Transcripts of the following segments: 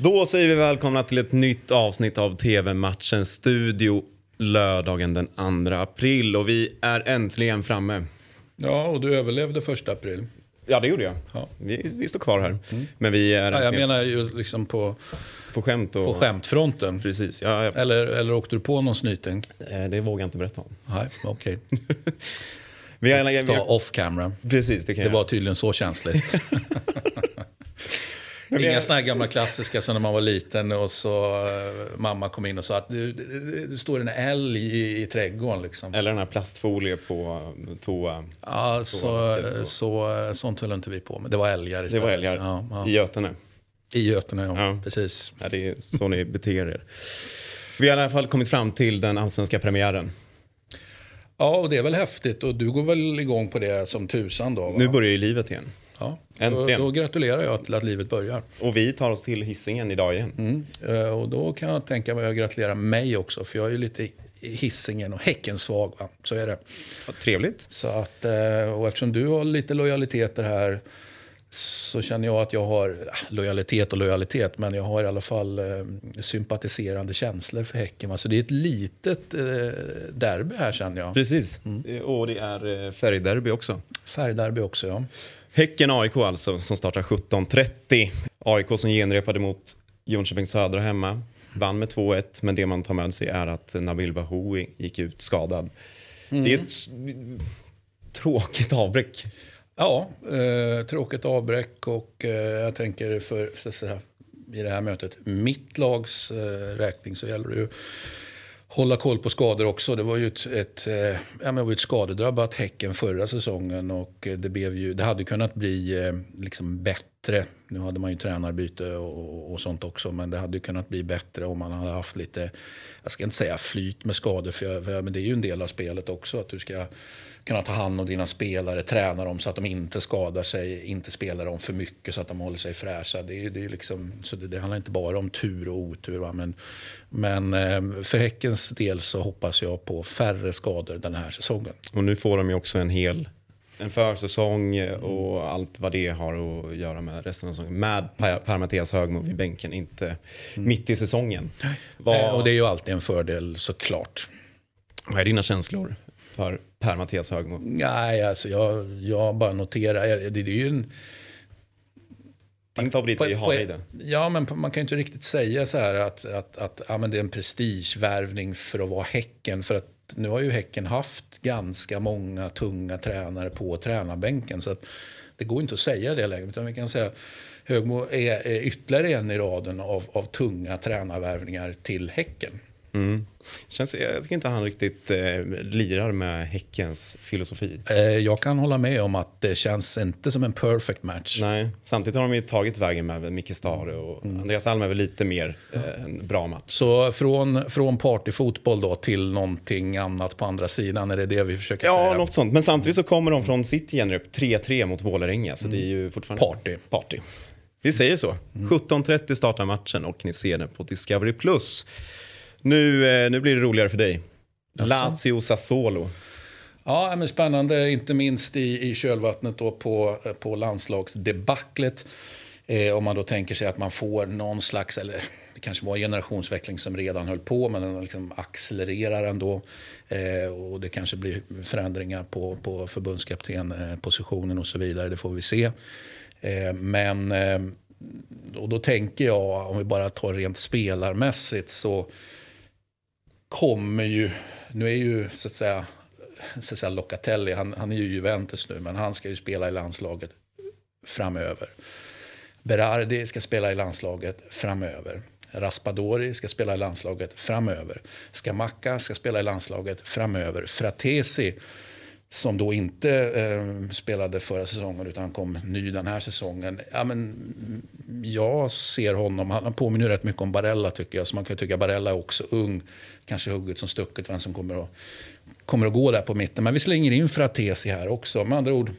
Då säger vi välkomna till ett nytt avsnitt av TV-matchen Studio lördagen den 2 april och vi är äntligen framme. Ja, och du överlevde första april. Ja, det gjorde jag. Ja. Vi, vi står kvar här. Men vi är Ja, jag menar ju liksom på, på skämt och... på skämtfronten. Precis, ja, ja. Eller, eller åkte du på någon snyting? Eh, det vågar jag inte berätta om. Nej, okej. Vi är, vi Ta är, off camera. precis, det kan Det jag. var tydligen så känsligt. Inga såna här gamla klassiska som när man var liten och så eh, mamma kom in och sa att du, det, det står en älg i, i trädgården. Liksom. Eller den här plastfolie på toa. Ja, så, Så- så, sånt höll inte vi på med. Det var älgar Det istället. var älgar Ja, ja. i Götene. I Götene, ja. Ja. Precis. Ja, det är så ni beter er. Vi har i alla fall kommit fram till den allsvenska premiären. Ja, och det är väl häftigt. Och du går väl igång på det som tusan då? Va? Nu börjar ju livet igen. Ja. äntligen. Då, då gratulerar jag till att livet börjar. Och vi tar oss till hissingen idag igen. Mm. Eh, Och då kan jag tänka mig att gratulera mig också. För jag är ju lite Hisingen och Häckensvag. Va? Så är det. Ja, trevligt. Så att, eh, och eftersom du har lite lojaliteter här så känner jag att jag har lojalitet och lojalitet, men jag har i alla fall eh, sympatiserande känslor för Häcken. Så det är ett litet eh, derby här känner jag. Precis. Mm. Eh, Och det är eh, färgderby också. Färgderby också ja. Häcken-AIK alltså, som startar 17.30. AIK som genrepade mot Jönköping Södra hemma. Vann med 2-1, men det man tar med sig är att Nabil Bahoui gick ut skadad. Det är ett tråkigt avbräck. Ja, eh, tråkigt avbräck och eh, jag tänker för, att säga, i det här mötet, mitt lags eh, räkning så gäller det ju hålla koll på skador också. Det var ju ett, ett, eh, ja, men det var ett skadedrabbat Häcken förra säsongen och eh, det, blev ju, det hade kunnat bli eh, liksom bättre. Nu hade man ju tränarbyte och, och sånt också men det hade ju kunnat bli bättre om man hade haft lite, jag ska inte säga flyt med skador för, jag, för men det är ju en del av spelet också att du ska kunna ta hand om dina spelare, träna dem så att de inte skadar sig, inte spelar dem för mycket så att de håller sig fräscha. Det, är, det, är liksom, så det, det handlar inte bara om tur och otur. Va? Men, men eh, för Häckens del så hoppas jag på färre skador den här säsongen. Och nu får de ju också en hel en försäsong eh, och allt vad det har att göra med resten av säsongen. Med Per, per Mattias Högmo vid bänken, inte mitt i säsongen. Eh, och det är ju alltid en fördel såklart. vad är dina känslor för Per Mattias Högmo? Nej, alltså jag, jag bara noterar, det, det är ju en... Din favorit är ju Hareide. Ja, men man kan ju inte riktigt säga så här att, att, att ja, men det är en prestigevärvning för att vara Häcken. För att nu har ju Häcken haft ganska många tunga tränare på tränarbänken. Så att det går inte att säga det längre. Utan vi kan säga Högmo är, är ytterligare en i raden av, av tunga tränarvärvningar till Häcken. Mm. Känns, jag tycker inte han riktigt eh, lirar med Häckens filosofi. Eh, Jag kan hålla med om att det känns inte som en perfect match. Nej, samtidigt har de ju tagit vägen med Micke Stare och Andreas Alm är väl lite mer eh, en bra match. Så från, från partyfotboll då till någonting annat på andra sidan, är det det vi försöker Ja, säga? något sånt. Men samtidigt så kommer de från sitt genrep 3-3 mot Vålerenga, så det är ju fortfarande Party. party. Vi säger så. 17.30 startar matchen och ni ser den på Discovery+. Plus. Nu, eh, nu blir det roligare för dig. Lazio Sassuolo. Ja, men spännande, inte minst i, i kölvattnet då på, på landslagsdebaclet. Eh, om man då tänker sig att man får någon slags, eller det kanske var en generationsväxling som redan höll på, men den liksom accelererar ändå. Eh, och det kanske blir förändringar på, på förbundskaptenpositionen och så vidare, det får vi se. Eh, men, eh, och då tänker jag, om vi bara tar rent spelarmässigt, så kommer ju, nu är ju så att säga, så att säga Locatelli, han, han är ju Juventus nu, men han ska ju spela i landslaget framöver. Berardi ska spela i landslaget framöver. Raspadori ska spela i landslaget framöver. Skamaka ska spela i landslaget framöver. Fratesi, som då inte eh, spelade förra säsongen utan kom ny den här säsongen. Ja, men, jag ser honom, han påminner rätt mycket om Barella tycker jag. Så man kan tycka Barella är också ung. Kanske hugget som stucket vem som kommer att, kommer att gå där på mitten. Men vi slänger in Fratesi här också. Med andra ord,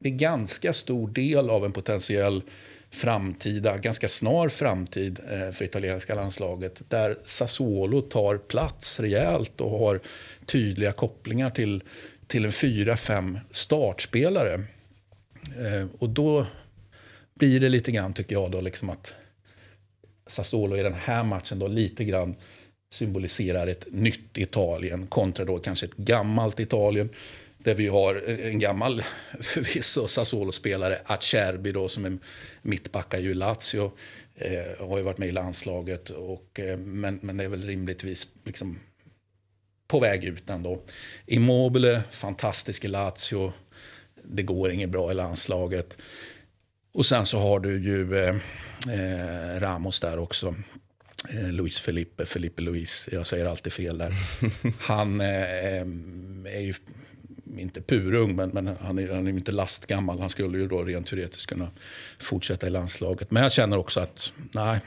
det är ganska stor del av en potentiell framtida, ganska snar framtid eh, för italienska landslaget där Sassuolo tar plats rejält och har tydliga kopplingar till, till en fyra, fem startspelare. Eh, och då blir det lite grann, tycker jag, då liksom att Sassuolo i den här matchen då lite grann symboliserar ett nytt Italien kontra då kanske ett gammalt Italien. Där vi har en gammal, förvisso, Sassuolo-spelare, Acerbi då som är mittbacka i Lazio. Eh, har ju varit med i landslaget, och, eh, men, men är väl rimligtvis liksom på väg ut ändå. Immobile, fantastisk i Lazio. Det går inget bra i landslaget. Och sen så har du ju eh, eh Ramos där också. Eh, Luis Felipe, Felipe Luis, jag säger alltid fel där. Han eh, är ju inte purung, men, men han, är, han är inte lastgammal. Han skulle ju då rent teoretiskt kunna fortsätta i landslaget. Men jag känner också att, nej,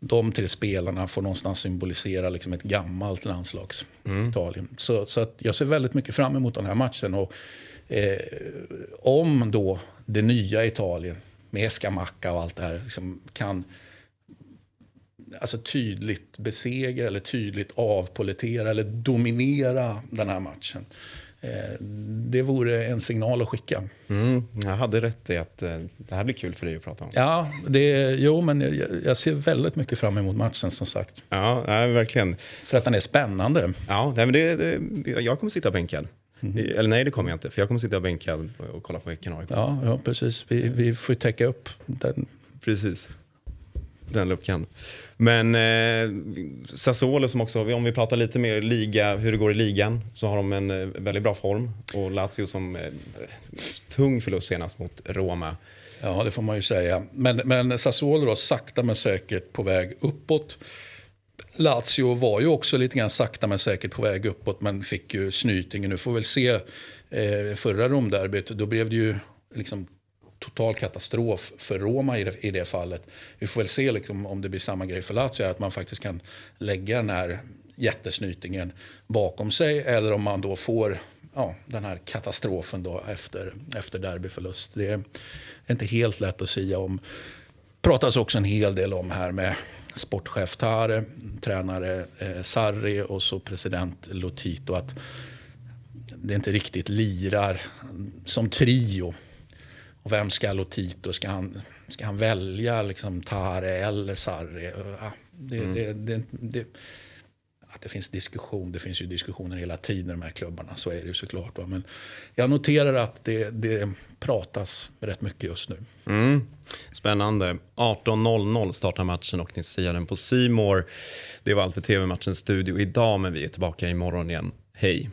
de tre spelarna får någonstans symbolisera liksom ett gammalt landslags mm. Italien. Så, så jag ser väldigt mycket fram emot den här matchen. Och, eh, om då det nya Italien med Scamacca och allt det här liksom kan alltså tydligt besegra eller tydligt avpolitera eller dominera den här matchen. Eh, det vore en signal att skicka. Mm, jag hade rätt i att eh, det här blir kul för dig att prata om. Ja, det, jo, men jag, jag ser väldigt mycket fram emot matchen som sagt. Ja, ja verkligen. För att den är spännande. Ja, men det, det, jag kommer sitta bänkad. Mm. Eller nej, det kommer jag inte. För jag kommer sitta bänkad och kolla på Häcken ja, ja, precis. Vi, vi får täcka upp den. Precis. Den luckan. Men eh, Sassuolo som också, om vi pratar lite mer liga, hur det går i ligan, så har de en eh, väldigt bra form. Och Lazio som eh, tung förlust senast mot Roma. Ja, det får man ju säga. Men, men Sassuolo då, sakta men säkert på väg uppåt. Lazio var ju också lite grann sakta men säkert på väg uppåt men fick ju snytingen. Nu får vi väl se eh, förra Romderbyt. Då blev det ju liksom total katastrof för Roma i det, i det fallet. Vi får väl se liksom, om det blir samma grej för Lazio, att man faktiskt kan lägga den här jättesnytingen bakom sig eller om man då får ja, den här katastrofen då efter, efter derbyförlust. Det är inte helt lätt att säga om. Det pratas också en hel del om här med sportchef Tare, tränare eh, Sarri och så president Lotito att det inte riktigt lirar som trio och vem ska Lotito? Ska han, ska han välja liksom Tare eller Sarri? Ja, det, mm. det, det, att det finns diskussion, det finns ju diskussioner hela tiden i de här klubbarna, så är det ju såklart. Va? Men jag noterar att det, det pratas rätt mycket just nu. Mm. Spännande. 18.00 startar matchen och ni ser den på Simor. Det var allt för TV-matchens studio idag, men vi är tillbaka imorgon igen. Hej!